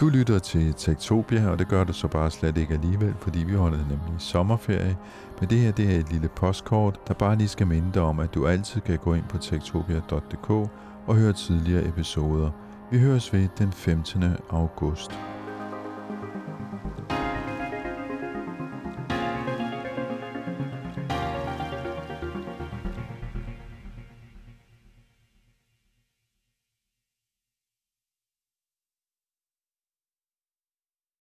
Du lytter til Tektopia, og det gør du så bare slet ikke alligevel, fordi vi holder nemlig sommerferie. Men det her det er et lille postkort, der bare lige skal minde dig om, at du altid kan gå ind på tektopia.dk og høre tidligere episoder. Vi høres ved den 15. august.